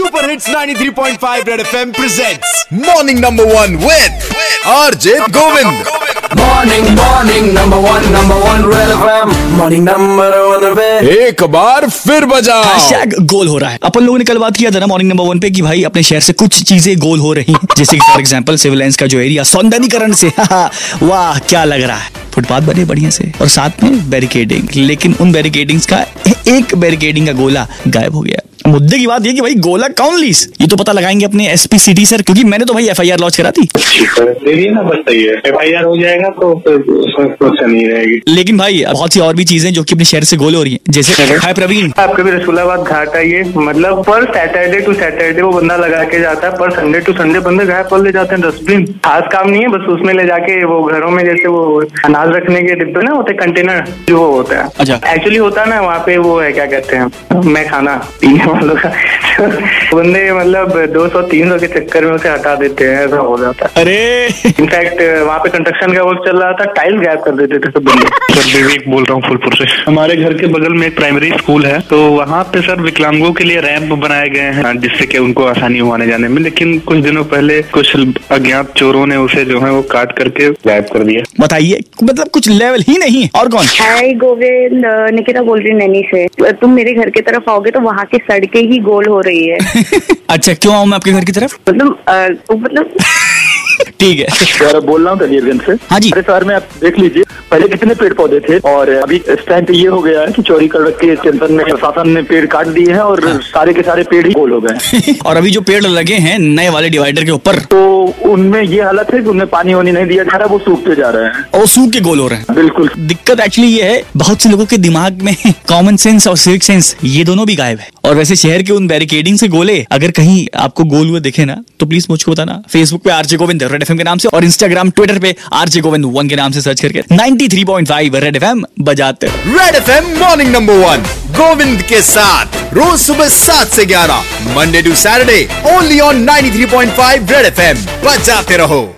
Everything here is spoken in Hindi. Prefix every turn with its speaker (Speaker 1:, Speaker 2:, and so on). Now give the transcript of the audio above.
Speaker 1: Super hits 93.5 red FM presents morning number one with RJ Govind
Speaker 2: Morning, morning, number one, number one, Red FM. Morning, number one, Red.
Speaker 1: एक बार फिर बजाओ।
Speaker 3: हैशटैग गोल हो रहा है। अपन लोगों ने कल बात किया था ना मॉर्निंग नंबर वन पे कि भाई अपने शहर से कुछ चीज़ें गोल हो रही हैं। जैसे कि फॉर एग्जांपल सिविल लाइंस का जो एरिया सौंदर्यीकरण से। वाह क्या लग रहा है? फुटपाथ बने बढ़िया से। और साथ में बैरिकेडिंग लेकिन उन बैरिकेडिंग्स का एक बैरिकेडिंग का गोला गायब हो गया। मुद्दे की बात ये कि भाई गोला कौन लीस ये तो पता लगाएँगे अपने एसपी सिटी सर क्योंकि मैंने तो भाई एफ़ आई आर लॉन्च करा थी।
Speaker 4: ना बस सही है। एफ़ आई आर हो जाएगा तो उसमें नहीं रहेगी।
Speaker 3: लेकिन भाई बहुत सी और भी चीज़ें जो कि अपने शहर से गोल हो रही है। जैसे हाय प्रवीण।
Speaker 4: आप कभी रसूलाबाद घाट आइए मतलब पर सैटरडे टू सैटरडे वो बंदा लगा के जाता है। पर संडे टू संडे बंदे घर पर ले जाते हैं डस्टबिन खास काम नहीं है बस उसमें ले जाके वो घरों में जैसे वो अनाज रखने के डिब्बे ना होते कंटेनर जो होता है।
Speaker 3: अच्छा।
Speaker 4: एक्चुअली होता है ना वहाँ पे वो है क्या कहते हैं मैं खाना। वालों का। बंदे मतलब दो सौ तीन सौ के चक्कर में उसे हटा देते हैं ऐसा हो जाता है।
Speaker 3: अरे!
Speaker 4: इनफैक्ट वहाँ पे कंस्ट्रक्शन का वर्क चल रहा था टाइल गैप कर देते थे सब बंदे। सर विवेक बोल रहा हूँ फुलपुर से। हमारे घर के बगल में एक प्राइमरी स्कूल है तो वहाँ पे सर विकलांगों के लिए रैंप बनाए गए हैं जिससे कि उनको आसानी हो आने जाने में लेकिन कुछ दिनों पहले कुछ अज्ञात चोरों ने उसे जो है वो काट करके गायब कर दिया।
Speaker 3: बताइए मतलब कुछ लेवल ही नहीं और कौन?
Speaker 5: हाय गोविंद निकिता बोल रही नैनी से। तुम मेरे घर की तरफ़ आओगे तो वहाँ के सड़कें ही गोल हो रही है।
Speaker 3: अच्छा क्यों आऊँ मैं आपके घर की तरफ़?
Speaker 5: मतलब अ, मतलब
Speaker 3: ठीक है।
Speaker 6: सर बोल रहा हूँ दलियरगंज से।
Speaker 3: हाँ जी।
Speaker 6: अरे सर में आप देख लीजिए पहले कितने पेड़ पौधे थे और अभी इस टाइम पे ये हो गया है कि चोरी कर के टेंशन में प्रशासन ने पेड़ काट दिए हैं और सारे के सारे पेड़ ही गोल हो गए
Speaker 3: और अभी जो पेड़ लगे हैं नए वाले डिवाइडर के ऊपर।
Speaker 6: तो उनमें ये हालत है कि उनमें पानी वानी नहीं दिया जा रहा वो सूखते जा रहे हैं।
Speaker 3: और सूख के गोल हो रहे हैं।
Speaker 6: बिल्कुल।
Speaker 3: दिक्कत एक्चुअली ये है बहुत से लोगों के दिमाग में कॉमन सेंस और सिविक सेंस ये दोनों भी गायब है। और वैसे शहर के उन बैरिकेडिंग से गोले अगर कहीं आपको गोल हुए दिखे ना तो प्लीज़ मुझको बताना। फेसबुक पे आरजे गोविंद। रेड एफएम के नाम से और इंस्टाग्राम ट्विटर पे आरजे गोविंद वन के नाम से सर्च करके 93.5 रेड एफएम बजाते
Speaker 1: red FM morning number one Govind के साथ, रोज सुबह सात से ग्यारह Monday to Saturday only on 93.5 red FM बजाते रहो।